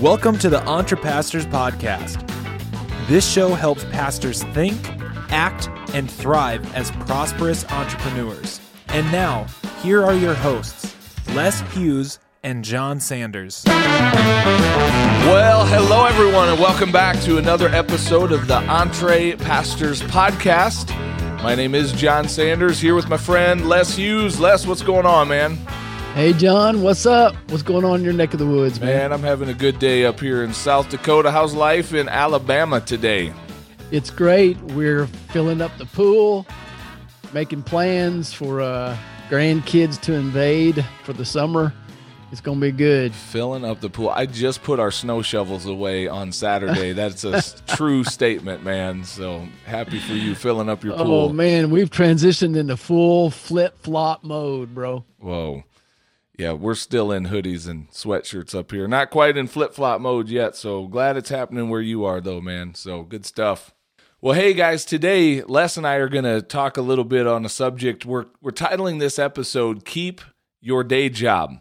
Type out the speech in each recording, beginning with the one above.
Welcome to the Entre Pastors Podcast. This show helps pastors think, act, and thrive as prosperous entrepreneurs. And now, here are your hosts, Les Hughes and John Sanders. Well, hello everyone, and welcome back to another episode of the Entre Pastors Podcast. My name is John Sanders here with my friend Les Hughes. Les, what's going on, man? Hey, John, what's up? What's going on in your neck of the woods, man? Man, I'm having a good day up here in South Dakota. How's life in Alabama today? It's great. We're filling up the pool, making plans for uh, grandkids to invade for the summer. It's going to be good. Filling up the pool. I just put our snow shovels away on Saturday. That's a true statement, man. So happy for you filling up your pool. Oh, man, we've transitioned into full flip flop mode, bro. Whoa. Yeah, we're still in hoodies and sweatshirts up here. Not quite in flip flop mode yet. So glad it's happening where you are, though, man. So good stuff. Well, hey guys, today Les and I are going to talk a little bit on a subject. We're we're titling this episode "Keep Your Day Job,"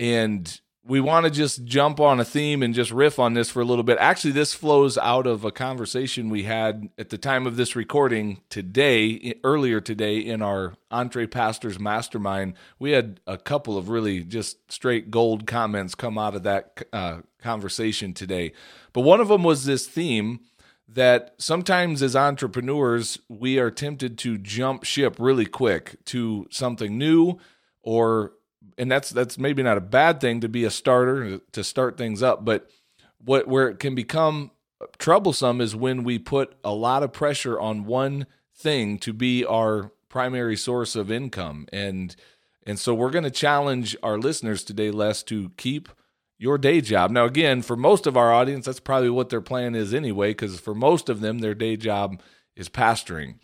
and we want to just jump on a theme and just riff on this for a little bit. Actually, this flows out of a conversation we had at the time of this recording today, earlier today in our Entre Pastors Mastermind. We had a couple of really just straight gold comments come out of that uh, conversation today. But one of them was this theme that sometimes as entrepreneurs, we are tempted to jump ship really quick to something new or and that's that's maybe not a bad thing to be a starter to start things up, but what where it can become troublesome is when we put a lot of pressure on one thing to be our primary source of income and and so we're going to challenge our listeners today Les to keep your day job. Now again, for most of our audience that's probably what their plan is anyway cuz for most of them their day job is pastoring.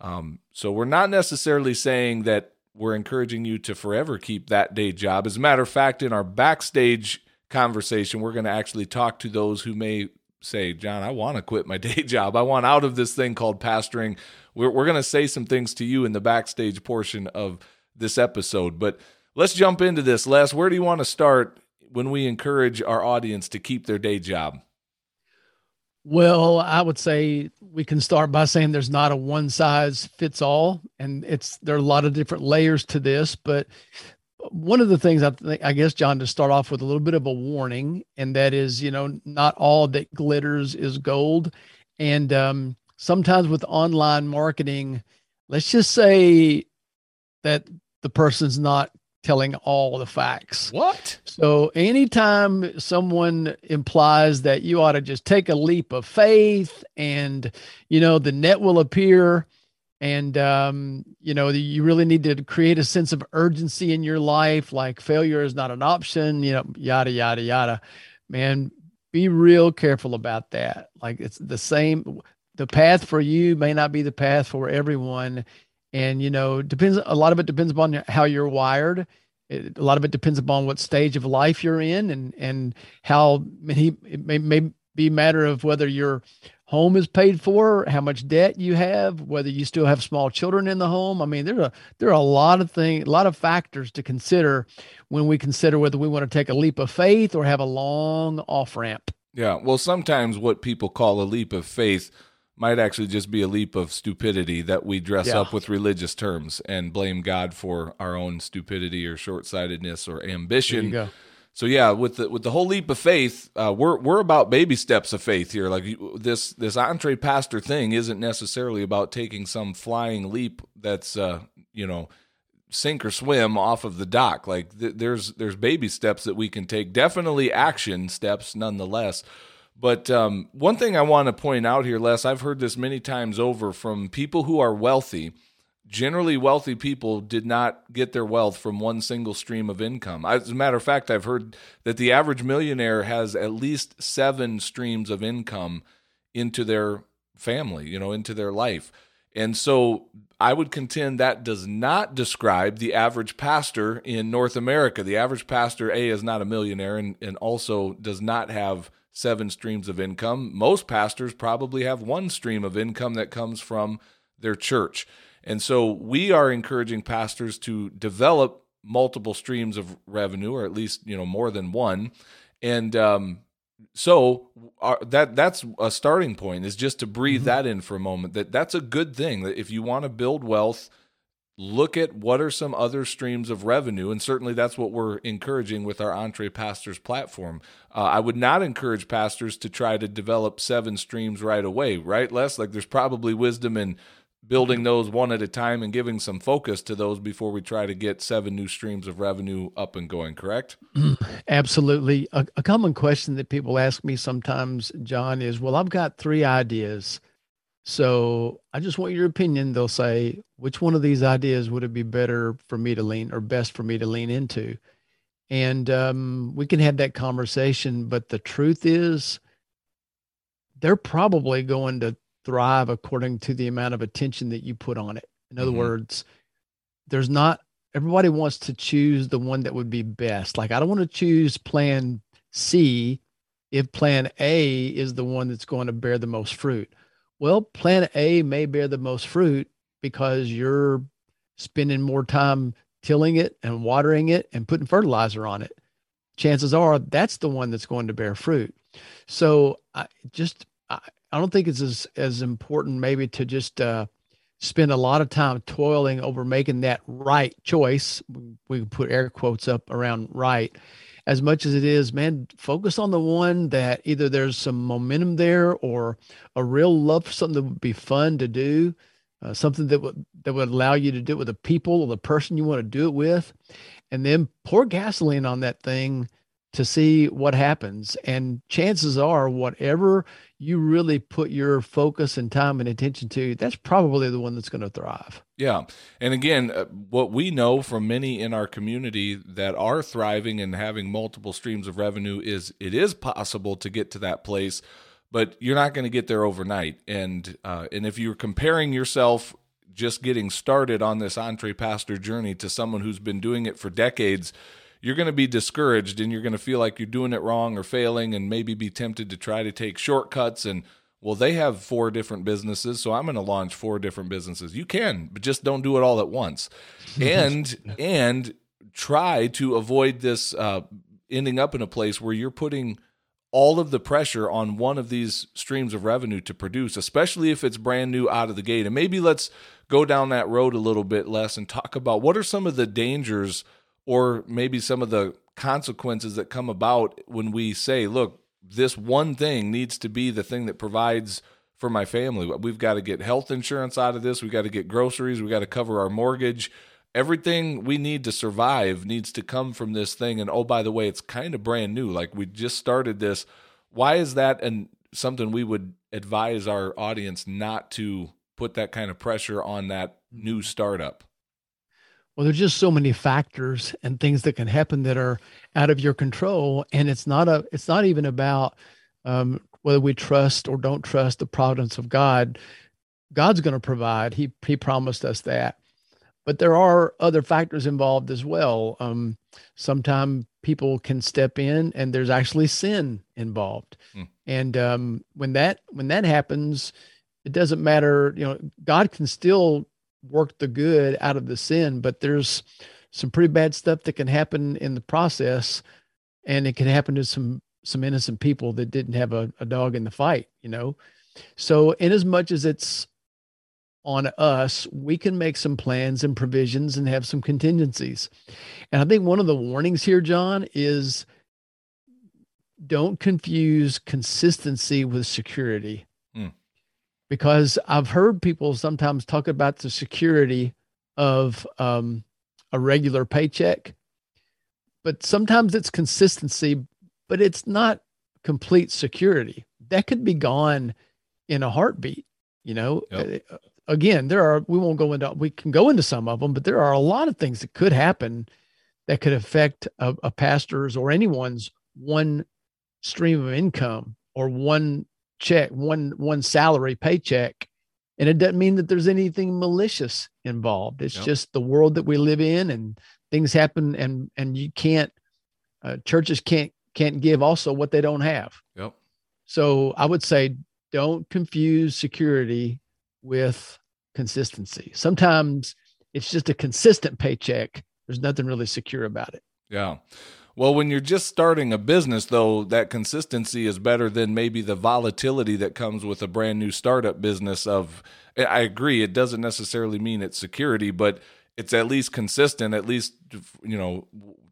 Um, so we're not necessarily saying that we're encouraging you to forever keep that day job. As a matter of fact, in our backstage conversation, we're going to actually talk to those who may say, John, I want to quit my day job. I want out of this thing called pastoring. We're, we're going to say some things to you in the backstage portion of this episode. But let's jump into this. Les, where do you want to start when we encourage our audience to keep their day job? Well, I would say we can start by saying there's not a one size fits all, and it's there are a lot of different layers to this. But one of the things I think, I guess, John, to start off with a little bit of a warning, and that is, you know, not all that glitters is gold, and um, sometimes with online marketing, let's just say that the person's not telling all the facts. What? So anytime someone implies that you ought to just take a leap of faith and you know the net will appear and um, you know you really need to create a sense of urgency in your life like failure is not an option you know yada yada yada man be real careful about that like it's the same the path for you may not be the path for everyone and you know depends a lot of it depends upon how you're wired. It, a lot of it depends upon what stage of life you're in and and how many it may, may be a matter of whether your home is paid for how much debt you have whether you still have small children in the home. I mean there are there are a lot of things a lot of factors to consider when we consider whether we want to take a leap of faith or have a long off ramp. Yeah. Well sometimes what people call a leap of faith might actually just be a leap of stupidity that we dress yeah. up with religious terms and blame God for our own stupidity or short-sightedness or ambition. So yeah, with the with the whole leap of faith, uh, we're we're about baby steps of faith here. Like this this Entre Pastor thing isn't necessarily about taking some flying leap that's uh, you know sink or swim off of the dock. Like th- there's there's baby steps that we can take. Definitely action steps, nonetheless. But um, one thing I want to point out here, Les, I've heard this many times over from people who are wealthy. Generally, wealthy people did not get their wealth from one single stream of income. As a matter of fact, I've heard that the average millionaire has at least seven streams of income into their family, you know, into their life. And so I would contend that does not describe the average pastor in North America. The average pastor, A, is not a millionaire and, and also does not have seven streams of income. Most pastors probably have one stream of income that comes from their church. And so we are encouraging pastors to develop multiple streams of revenue, or at least, you know, more than one. And, um, so our, that that's a starting point is just to breathe mm-hmm. that in for a moment that that's a good thing that if you want to build wealth look at what are some other streams of revenue and certainly that's what we're encouraging with our EntrePastors platform. Uh, i would not encourage pastors to try to develop seven streams right away right les? Like there's probably wisdom in building those one at a time and giving some focus to those before we try to get seven new streams of revenue up and going correct? Absolutely. A, a common question that people ask me sometimes john is well i've got three ideas so I just want your opinion. They'll say, which one of these ideas would it be better for me to lean or best for me to lean into? And um, we can have that conversation. But the truth is, they're probably going to thrive according to the amount of attention that you put on it. In other mm-hmm. words, there's not everybody wants to choose the one that would be best. Like, I don't want to choose plan C if plan A is the one that's going to bear the most fruit. Well, plan A may bear the most fruit because you're spending more time tilling it and watering it and putting fertilizer on it. Chances are that's the one that's going to bear fruit. So I just I, I don't think it's as as important maybe to just uh, spend a lot of time toiling over making that right choice. We put air quotes up around right as much as it is, man, focus on the one that either there's some momentum there or a real love for something that would be fun to do, uh, something that would that would allow you to do it with the people or the person you want to do it with, and then pour gasoline on that thing to see what happens. And chances are, whatever you really put your focus and time and attention to, that's probably the one that's going to thrive. Yeah. And again, uh, what we know from many in our community that are thriving and having multiple streams of revenue is it is possible to get to that place, but you're not going to get there overnight. And uh, and if you're comparing yourself just getting started on this EntrePastor journey to someone who's been doing it for decades, you're going to be discouraged and you're going to feel like you're doing it wrong or failing and maybe be tempted to try to take shortcuts and well they have four different businesses so i'm going to launch four different businesses. You can but just don't do it all at once. And and try to avoid this uh, ending up in a place where you're putting all of the pressure on one of these streams of revenue to produce especially if it's brand new out of the gate. And maybe let's go down that road a little bit less and talk about what are some of the dangers or maybe some of the consequences that come about when we say, look, this one thing needs to be the thing that provides for my family. We've got to get health insurance out of this. We've got to get groceries. We've got to cover our mortgage. Everything we need to survive needs to come from this thing. And oh, by the way, it's kind of brand new. Like we just started this. Why is that and something we would advise our audience not to put that kind of pressure on that new startup? Well, there's just so many factors and things that can happen that are out of your control, and it's not a. It's not even about um, whether we trust or don't trust the providence of God. God's going to provide. He He promised us that, but there are other factors involved as well. Um, Sometimes people can step in, and there's actually sin involved, mm. and um, when that when that happens, it doesn't matter. You know, God can still work the good out of the sin, but there's some pretty bad stuff that can happen in the process, and it can happen to some some innocent people that didn't have a, a dog in the fight, you know. So, in as much as it's on us, we can make some plans and provisions and have some contingencies. And I think one of the warnings here, John, is don't confuse consistency with security because I've heard people sometimes talk about the security of um, a regular paycheck, but sometimes it's consistency, but it's not complete security. That could be gone in a heartbeat. You know, yep. Uh, again, there are, we won't go into, we can go into some of them, but there are a lot of things that could happen that could affect a, a pastor's or anyone's one stream of income or one check, one one salary paycheck. And it doesn't mean that there's anything malicious involved. It's yep. just the world that we live in and things happen and and you can't uh, churches can't can't give also what they don't have. Yep. So I would say don't confuse security with consistency. Sometimes it's just a consistent paycheck. There's nothing really secure about it. Yeah. Well, when you're just starting a business, though, that consistency is better than maybe the volatility that comes with a brand new startup business. Of, I agree, it doesn't necessarily mean it's security, but it's at least consistent, at least, you know,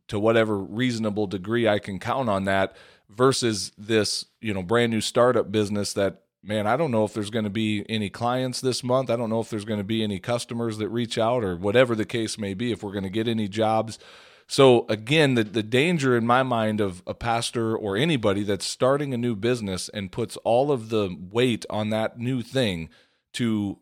to whatever reasonable degree I can count on that versus this, you know, brand new startup business that man, I don't know if there's going to be any clients this month. I don't know if there's going to be any customers that reach out or whatever the case may be, if we're going to get any jobs. So again, the, the danger in my mind of a pastor or anybody that's starting a new business and puts all of the weight on that new thing to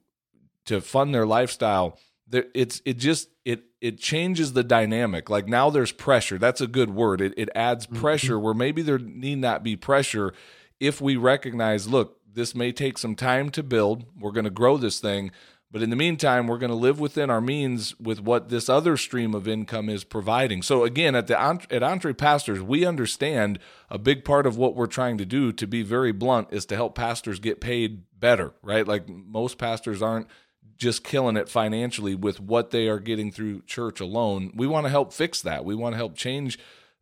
to fund their lifestyle, it's it just it it changes the dynamic. Like now there's pressure. That's a good word. It it adds mm-hmm. pressure where maybe there need not be pressure if we recognize, look, this may take some time to build. We're going to grow this thing, but in the meantime, we're going to live within our means with what this other stream of income is providing. So again, at the at EntrePastors, we understand a big part of what we're trying to do, to be very blunt, is to help pastors get paid better, right? Like most pastors aren't just killing it financially with what they are getting through church alone. We want to help fix that. We want to help change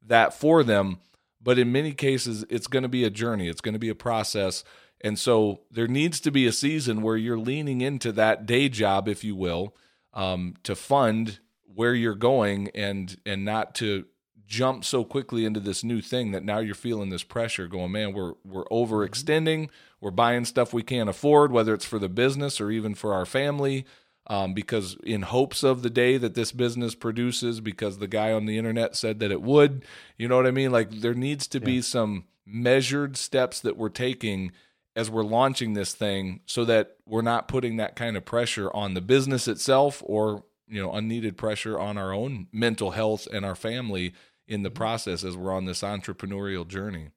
that for them. But in many cases, it's going to be a journey. It's going to be a process. And so there needs to be a season where you're leaning into that day job, if you will, um, to fund where you're going and and not to jump so quickly into this new thing that now you're feeling this pressure going man we're we're overextending. We're buying stuff we can't afford whether it's for the business or even for our family. Um, because in hopes of the day that this business produces because the guy on the internet said that it would you know what i mean? Like there needs to yeah. be some measured steps that we're taking as we're launching this thing so that we're not putting that kind of pressure on the business itself or you know unneeded pressure on our own mental health and our family in the process as we're on this entrepreneurial journey.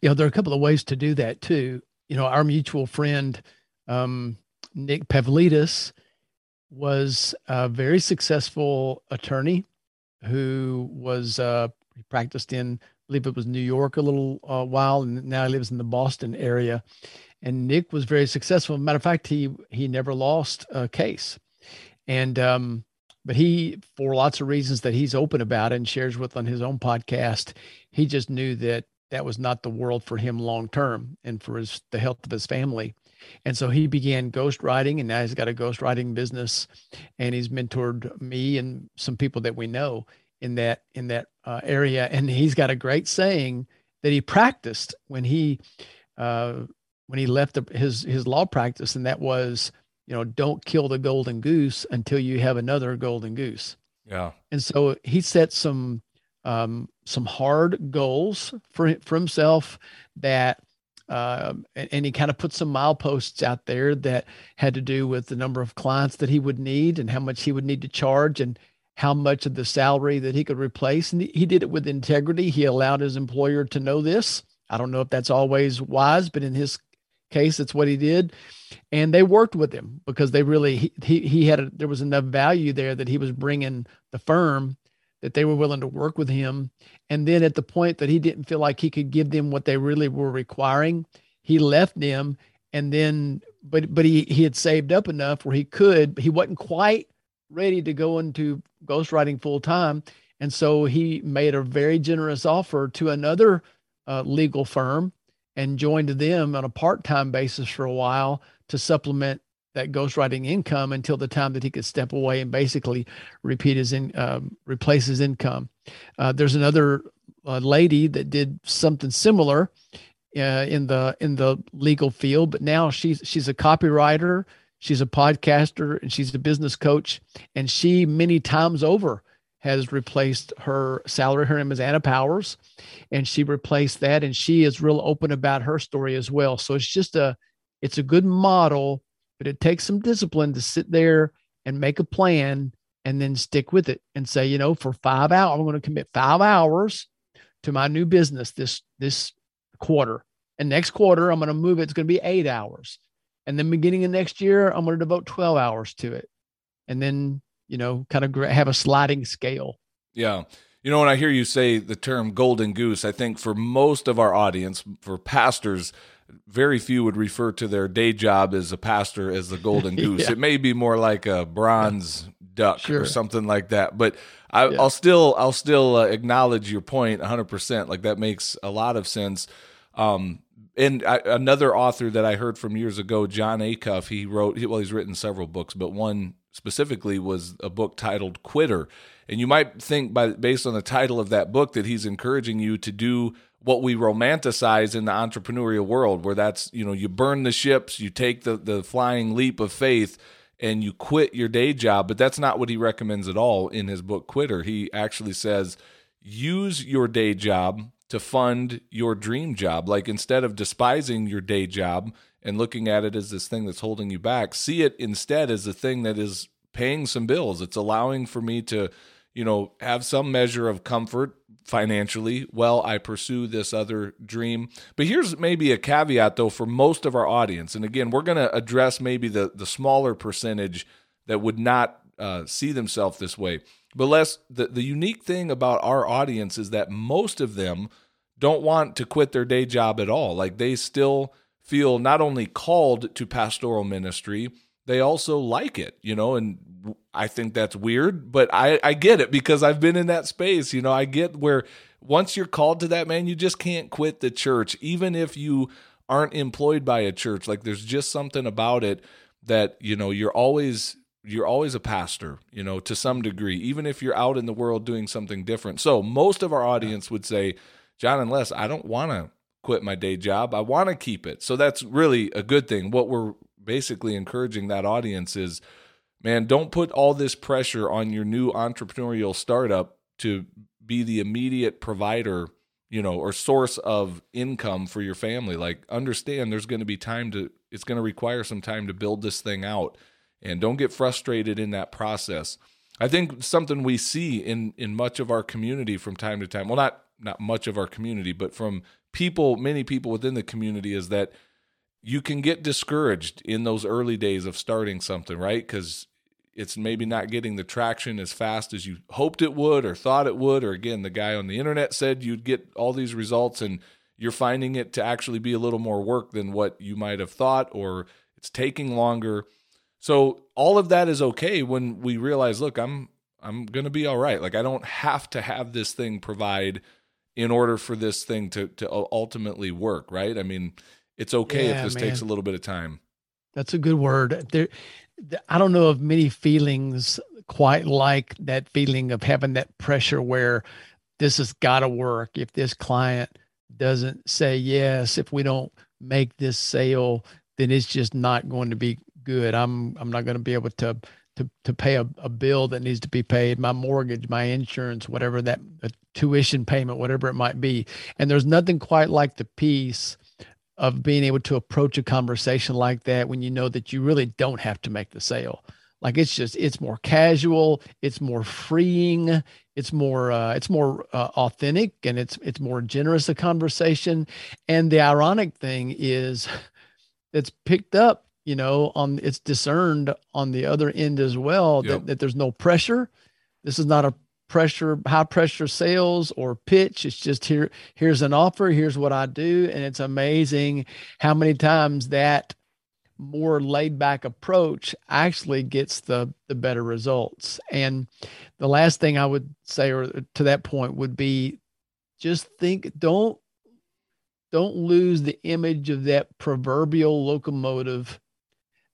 You know there are a couple of ways to do that too. You know our mutual friend um, nick pavlidis was a very successful attorney who was uh, practiced in believe it was New York a little uh, while, and now he lives in the Boston area. And Nick was very successful. Matter of fact, he he never lost a case, and um, but he, for lots of reasons that he's open about and shares with on his own podcast, he just knew that that was not the world for him long term and for his the health of his family. And so he began ghostwriting, and now he's got a ghostwriting business, and he's mentored me and some people that we know in that in that uh, area. And he's got a great saying that he practiced when he uh, when he left the, his his law practice, and that was you know don't kill the golden goose until you have another golden goose. Yeah. And so he set some um, some hard goals for for himself that. Uh, and, and, he kind of put some mileposts out there that had to do with the number of clients that he would need and how much he would need to charge and how much of the salary that he could replace. And he did it with integrity. He allowed his employer to know this. I don't know if that's always wise, but in his case, that's what he did. And they worked with him because they really, he, he had, a, there was enough value there that he was bringing the firm that they were willing to work with him. And then at the point that he didn't feel like he could give them what they really were requiring, he left them. And then, but, but he, he had saved up enough where he could, he wasn't quite ready to go into ghostwriting full time. And so he made a very generous offer to another uh, legal firm and joined them on a part time basis for a while to supplement that ghostwriting income until the time that he could step away and basically repeat his in, uh, replace his income. Uh, there's another uh, lady that did something similar uh, in the in the legal field, but now she's she's a copywriter She's a podcaster and she's a business coach. And she, many times over, has replaced her salary. Her name is Anna Powers. And she replaced that. And she is real open about her story as well. So it's just a, it's a good model, but it takes some discipline to sit there and make a plan and then stick with it and say, you know, for five hours, I'm going to commit five hours to my new business this, this quarter. And next quarter, I'm going to move it. It's going to be eight hours. And then beginning of next year, I'm going to devote 12 hours to it. And then, you know, kind of have a sliding scale. Yeah. You know, when I hear you say the term golden goose, I think for most of our audience, for pastors, very few would refer to their day job as a pastor as the golden goose. yeah. It may be more like a bronze duck Sure. or something like that. But I, Yeah. I'll still I'll still uh, acknowledge your point point 100. percent Like that makes a lot of sense. Um, and I, another author that I heard from years ago, Jon Acuff, he wrote well, he's written several books, but one specifically was a book titled "Quitter." And you might think by based on the title of that book that he's encouraging you to do what we romanticize in the entrepreneurial world, where that's you know you burn the ships, you take the the flying leap of faith, and you quit your day job. But that's not what he recommends at all in his book Quitter. He actually says use your day job to fund your dream job. Like instead of despising your day job and looking at it as this thing that's holding you back, see it instead as the thing that is paying some bills. It's allowing for me to, you know, have some measure of comfort financially while I pursue this other dream. But here's maybe a caveat though for most of our audience. And again, we're going to address maybe the the smaller percentage that would not uh, see themselves this way. But Les, the, the unique thing about our audience is that most of them don't want to quit their day job at all. Like they still feel not only called to pastoral ministry, they also like it, you know, and I think that's weird, but I, I get it because I've been in that space. You know, I get where once you're called to that, man, you just can't quit the church, even if you aren't employed by a church. Like there's just something about it that, you know, you're always you're always a pastor, you know, to some degree, even if you're out in the world doing something different. So most of our audience would say, John and Les, I don't want to quit my day job. I want to keep it. So that's really a good thing. What we're basically encouraging that audience is, man, don't put all this pressure on your new entrepreneurial startup to be the immediate provider, you know, or source of income for your family. Like understand there's going to be time to it's going to require some time to build this thing out and don't get frustrated in that process. I think something we see in in much of our community from time to time, well not not much of our community, but from people, many people within the community is that you can get discouraged in those early days of starting something, right? Cuz it's maybe not getting the traction as fast as you hoped it would or thought it would or again the guy on the internet said you'd get all these results and you're finding it to actually be a little more work than what you might have thought or it's taking longer so all of that is okay when we realize, look, I'm I'm going to be all right. Like I don't have to have this thing provide in order for this thing to to ultimately work, right? I mean, it's okay Yeah, if this man. takes a little bit of time. That's a good word. There, I don't know of many feelings quite like that feeling of having that pressure where this has got to work. If this client doesn't say yes, if we don't make this sale, then it's just not going to be good. I'm I'm not going to be able to to to pay a, a bill that needs to be paid, my mortgage, my insurance, whatever that tuition payment, whatever it might be. And there's nothing quite like the peace of being able to approach a conversation like that when you know that you really don't have to make the sale. Like it's just it's more casual, it's more freeing, it's more uh, it's more uh, authentic, and it's it's more generous a conversation. And the ironic thing is, it's picked up you know on it's discerned on the other end as well Yep. that, that there's no pressure. This is not a pressure high pressure sales or pitch. It's just here here's an offer. Here's what i do. And it's amazing how many times that more laid back approach actually gets the the better results. And the last thing i would say or to that point would be just think don't don't lose the image of that proverbial locomotive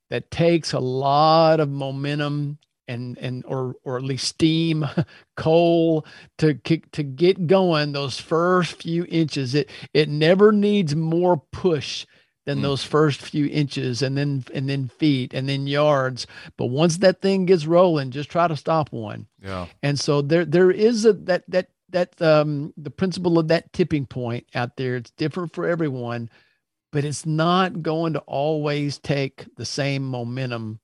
that takes a lot of momentum and and or or at least steam coal to kick to get going those first few inches it it never needs more push than Mm. those first few inches and then and then feet and then yards but once that thing gets rolling just try to stop one Yeah. and so there there is a that that that um the principle of that tipping point out there it's different for everyone but it's not going to always take the same momentum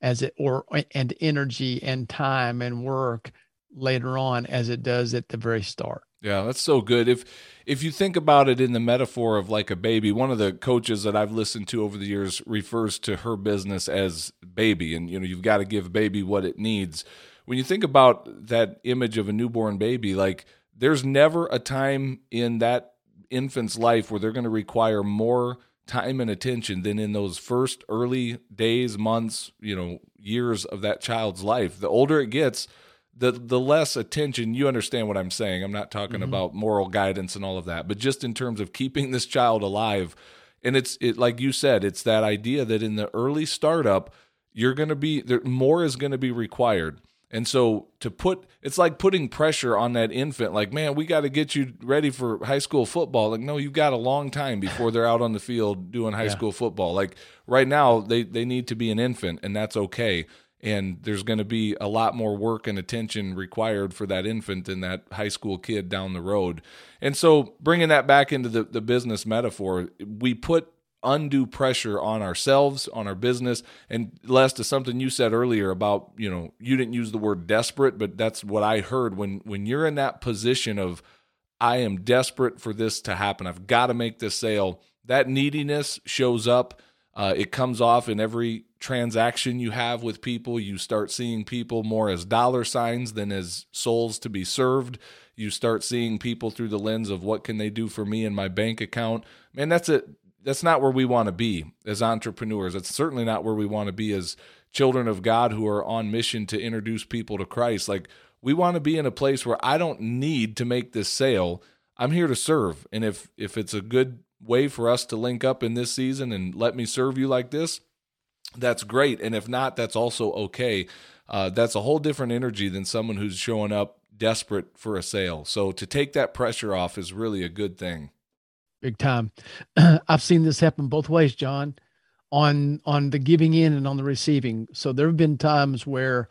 as it or and energy and time and work later on as it does at the very start Yeah, that's so good. If if you think about it in the metaphor of like a baby, one of the coaches that I've listened to over the years refers to her business as baby and you know, you've got to give baby what it needs. When you think about that image of a newborn baby, like there's never a time in that infant's life where they're going to require more time and attention than in those first early days, months, you know, years of that child's life. The older it gets, the the less attention you understand what I'm saying. I'm not talking mm-hmm. about moral guidance and all of that, but just in terms of keeping this child alive. And it's it like you said, it's that idea that in the early startup, you're going to be there more is going to be required. And so to put it's like putting pressure on that infant like man, we got to get you ready for high school football. Like no, you've got a long time before they're out on the field doing high yeah. school football. Like right now they they need to be an infant and that's okay. And there's going to be a lot more work and attention required for that infant than that high school kid down the road. And so bringing that back into the the business metaphor, we put undue pressure on ourselves, on our business. And Les, to something you said earlier about, you know, you didn't use the word desperate, but that's what I heard when when you're in that position of I am desperate for this to happen. I've got to make this sale. That neediness shows up. Uh, it comes off in every transaction you have with people. You start seeing people more as dollar signs than as souls to be served. You start seeing people through the lens of what can they do for me in my bank account. Man, that's it that's not where we want to be as entrepreneurs. That's certainly not where we want to be as children of God who are on mission to introduce people to Christ. Like we want to be in a place where I don't need to make this sale. I'm here to serve. And if if it's a good way for us to link up in this season and let me serve you like this, that's great. And if not, that's also okay. Uh, that's a whole different energy than someone who's showing up desperate for a sale. So to take that pressure off is really a good thing big time. I've seen this happen both ways, John, on on the giving in and on the receiving. So there have been times where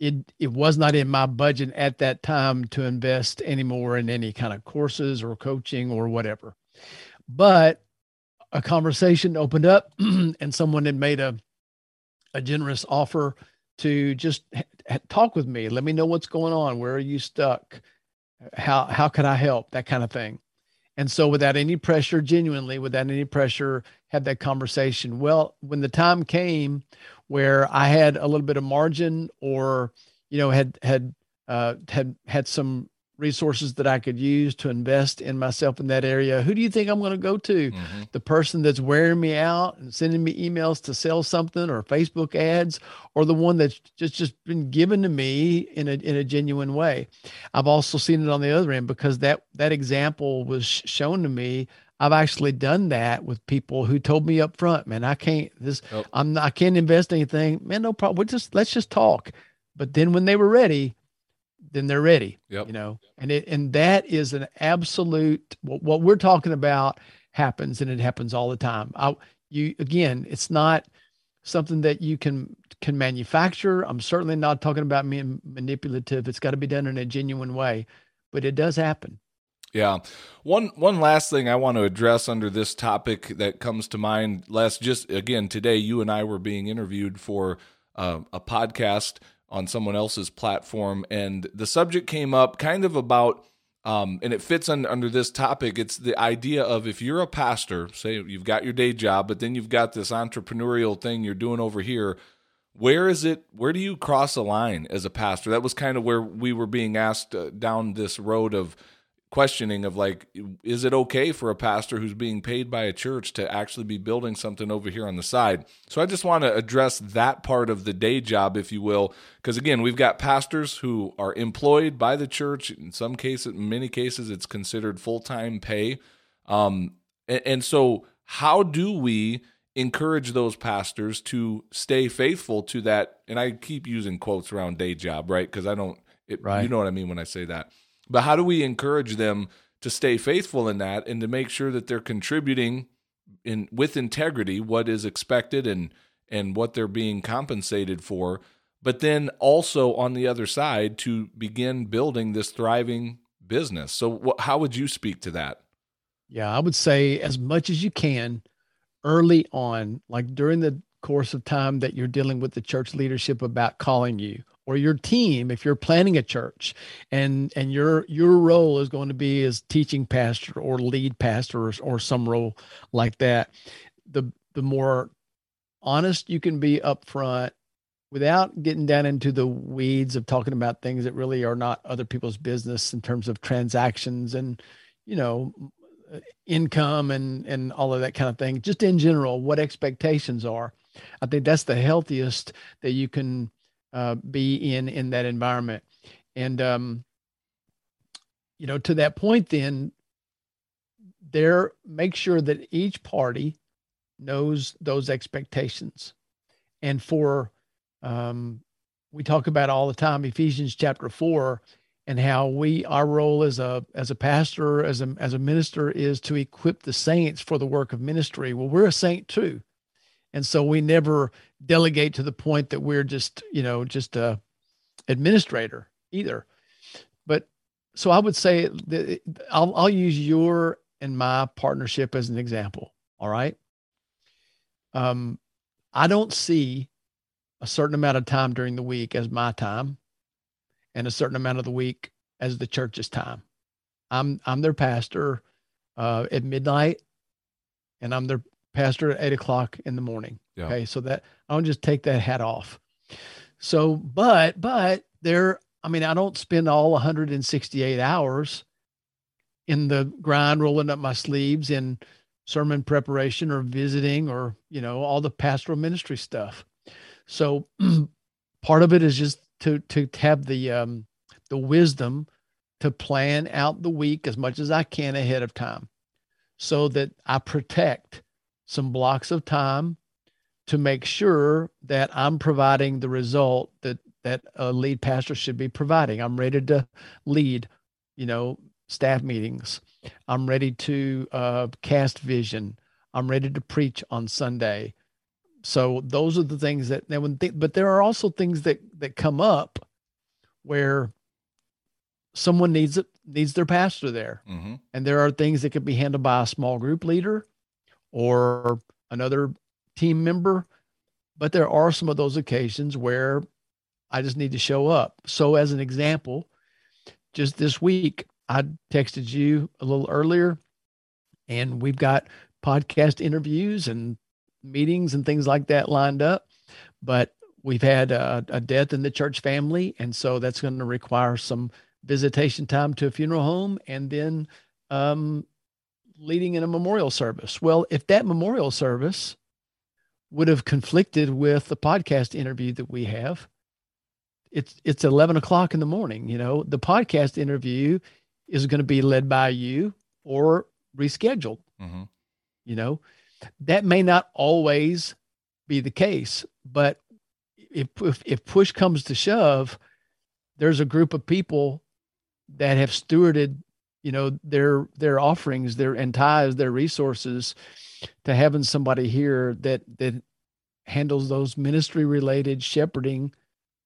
it it was not in my budget at that time to invest anymore in any kind of courses or coaching or whatever. But a conversation opened up and someone had made a a generous offer to just ha- talk with me. Let me know what's going on. Where are you stuck? How how can I help? That kind of thing. And so, without any pressure, genuinely, without any pressure, had that conversation. Well, when the time came where I had a little bit of margin, or you know, had had uh, had had some resources that I could use to invest in myself in that area, who do you think I'm going to go to? Mm-hmm. The person that's wearing me out and sending me emails to sell something or Facebook ads, or the one that's just just been given to me in a in a genuine way. I've also seen it on the other end because that that example was shown to me. I've actually done that with people who told me up front, man, I can't this. I'm not, I can't invest anything. Man, no problem. We just let's just talk. But then when they were ready, then they're ready. Yep. You know, and it and that is an absolute what, what we're talking about happens and it happens all the time. I you again, it's not something that you can can manufacture. I'm certainly not talking about being manipulative. It's got to be done in a genuine way, but it does happen. Yeah. One one last thing I want to address under this topic that comes to mind, last just again today you and I were being interviewed for uh, a podcast on someone else's platform, and the subject came up kind of about. Um, and it fits un, under this topic. It's the idea of if you're a pastor, say you've got your day job, but then you've got this entrepreneurial thing you're doing over here. Where is it? Where do you cross a line as a pastor? That was kind of where we were being asked uh, down this road of questioning of like is it okay for a pastor who's being paid by a church to actually be building something over here on the side? So i just want to address that part of the day job if you will because again we've got pastors who are employed by the church. In some cases in many cases it's considered full-time pay. Um, and, and so how do we encourage those pastors to stay faithful to that? And i keep using quotes around day job right? Because i don't it, right. you know what i mean when i say that but how do we encourage them to stay faithful in that and to make sure that they're contributing in with integrity what is expected and and what they're being compensated for, but then also on the other side to begin building this thriving business. So what, how would you speak to that? Yeah, I would say as much as you can early on, like during the course of time that you're dealing with the church leadership about calling you or your team if you're planning a church and and your your role is going to be as teaching pastor or lead pastor or, or some role like that the the more honest you can be up front without getting down into the weeds of talking about things that really are not other people's business in terms of transactions and you know income and and all of that kind of thing. Just in general what expectations are. I think that's the healthiest that you can uh, be in in that environment. And um you know to that point then there make sure that each party knows those expectations. And for um we talk about all the time ephesians chapter 4 and how we our role as a as a pastor as a as a minister is to equip the saints for the work of ministry. Well we're a saint too and so we never delegate to the point that we're just you know just a administrator either but so i would say that i'll, I'll use your and my partnership as an example all right um i don't see a certain amount of time during the week as my time and a certain amount of the week as the church's time. I'm I'm their pastor uh, at midnight, and I'm their pastor at eight o'clock in the morning. Yeah. Okay, so that I don't just take that hat off. So, but but there, I mean, I don't spend all 168 hours in the grind, rolling up my sleeves in sermon preparation or visiting or you know all the pastoral ministry stuff. So, part of it is just to to have the um, the wisdom to plan out the week as much as I can ahead of time, so that I protect some blocks of time to make sure that I'm providing the result that that a lead pastor should be providing. I'm ready to lead, you know, staff meetings. I'm ready to uh, cast vision. I'm ready to preach on Sunday so those are the things that they would think, but there are also things that that come up where someone needs it needs their pastor there mm-hmm. and there are things that could be handled by a small group leader or another team member but there are some of those occasions where i just need to show up. So as an example just this week i texted you a little earlier and we've got podcast interviews and meetings and things like that lined up, but we've had a, a death in the church family, and so that's going to require some visitation time to a funeral home, and then um, leading in a memorial service. Well, if that memorial service would have conflicted with the podcast interview that we have, it's it's eleven o'clock in the morning. You know, the podcast interview is going to be led by you or rescheduled. Mm-hmm. You know, that may not always be the case, but if, if, if push comes to shove, there's a group of people that have stewarded, you know, their their offerings, their and tithes, their resources to having somebody here that that handles those ministry related shepherding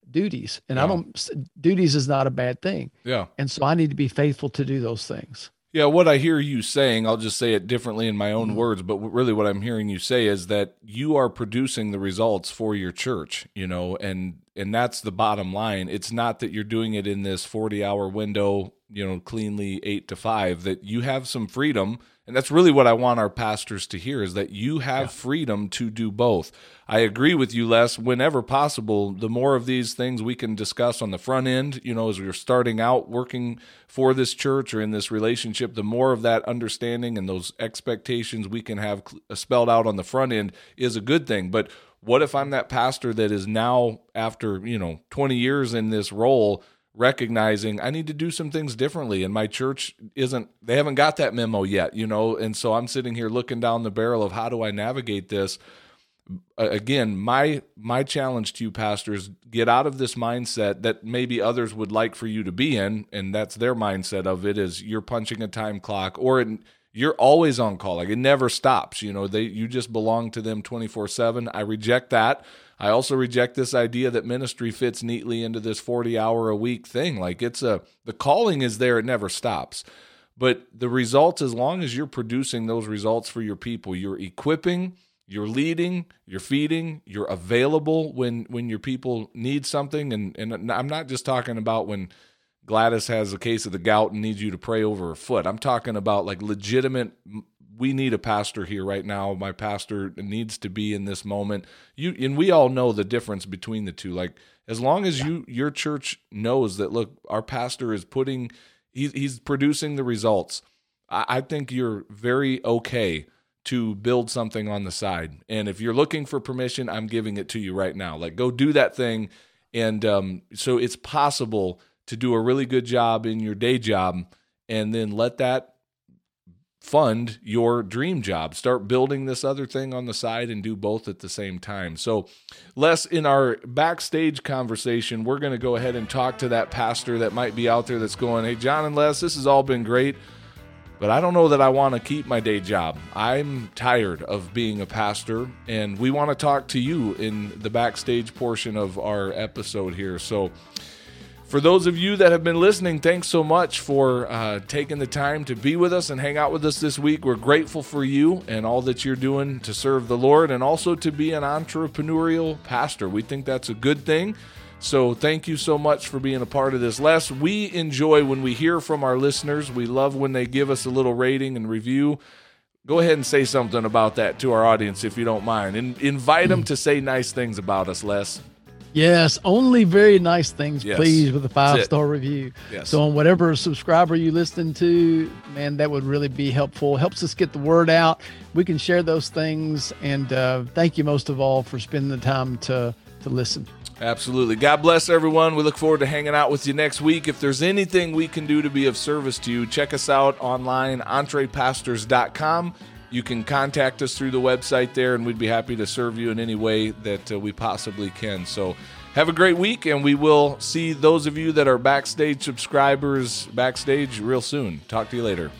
duties. And yeah. I don't duties is not a bad thing. Yeah. And so I need to be faithful to do those things. Yeah, what I hear you saying, I'll just say it differently in my own mm-hmm. words, but really what I'm hearing you say is that you are producing the results for your church, you know, and and that's the bottom line. It's not that you're doing it in this 40-hour window, you know, cleanly 8 to 5 that you have some freedom and that's really what I want our pastors to hear is that you have yeah. freedom to do both. I agree with you, Les. Whenever possible, the more of these things we can discuss on the front end, you know, as we're starting out working for this church or in this relationship, the more of that understanding and those expectations we can have spelled out on the front end is a good thing. But what if I'm that pastor that is now, after, you know, 20 years in this role, recognizing I need to do some things differently and my church isn't they haven't got that memo yet, you know, and so I'm sitting here looking down the barrel of how do I navigate this? Again, my my challenge to you pastors, get out of this mindset that maybe others would like for you to be in and that's their mindset of it is you're punching a time clock or it, you're always on call. Like it never stops, you know, they you just belong to them 24/7. I reject that. I also reject this idea that ministry fits neatly into this 40 hour a week thing. Like it's a, the calling is there, it never stops. But the results, as long as you're producing those results for your people, you're equipping, you're leading, you're feeding, you're available when when your people need something. And and I'm not just talking about when Gladys has a case of the gout and needs you to pray over her foot. I'm talking about like legitimate we need a pastor here right now. My pastor needs to be in this moment. You and we all know the difference between the two. Like as long as yeah. you your church knows that look, our pastor is putting he, he's producing the results. I, I think you're very okay to build something on the side. And if you're looking for permission, I'm giving it to you right now. Like, go do that thing. And um, so it's possible to do a really good job in your day job and then let that fund your dream job. Start building this other thing on the side and do both at the same time. So, Les, in our backstage conversation, we're going to go ahead and talk to that pastor that might be out there that's going, Hey, John and Les, this has all been great, but I don't know that I want to keep my day job. I'm tired of being a pastor, and we want to talk to you in the backstage portion of our episode here. So, for those of you that have been listening, thanks so much for uh, taking the time to be with us and hang out with us this week. We're grateful for you and all that you're doing to serve the Lord and also to be an entrepreneurial pastor. We think that's a good thing. So thank you so much for being a part of this. Les, we enjoy when we hear from our listeners. We love when they give us a little rating and review. Go ahead and say something about that to our audience if you don't mind. And invite them to say nice things about us, Les. Yes, only very nice things, yes. please, with a five star review. Yes. So on whatever subscriber you listen to, man, that would really be helpful. Helps us get the word out. We can share those things, and uh, thank you most of all for spending the time to to listen. Absolutely. God bless everyone. We look forward to hanging out with you next week. If there's anything we can do to be of service to you, check us out online, entrepastors.com. You can contact us through the website there, and we'd be happy to serve you in any way that uh, we possibly can. So, have a great week, and we will see those of you that are backstage subscribers backstage real soon. Talk to you later.